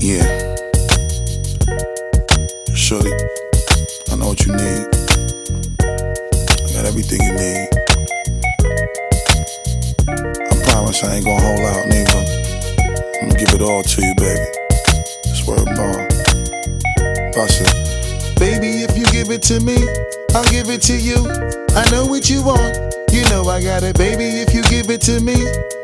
Yeah. Shorty, I know what you need. I got everything you need. I promise I ain't gonna hold out, nigga. I'm gonna give it all to you, baby. Swear. Bust it. Baby, if you give it to me, I'll give it to you. I know what you want, you know I got it. Baby, if you give it to me,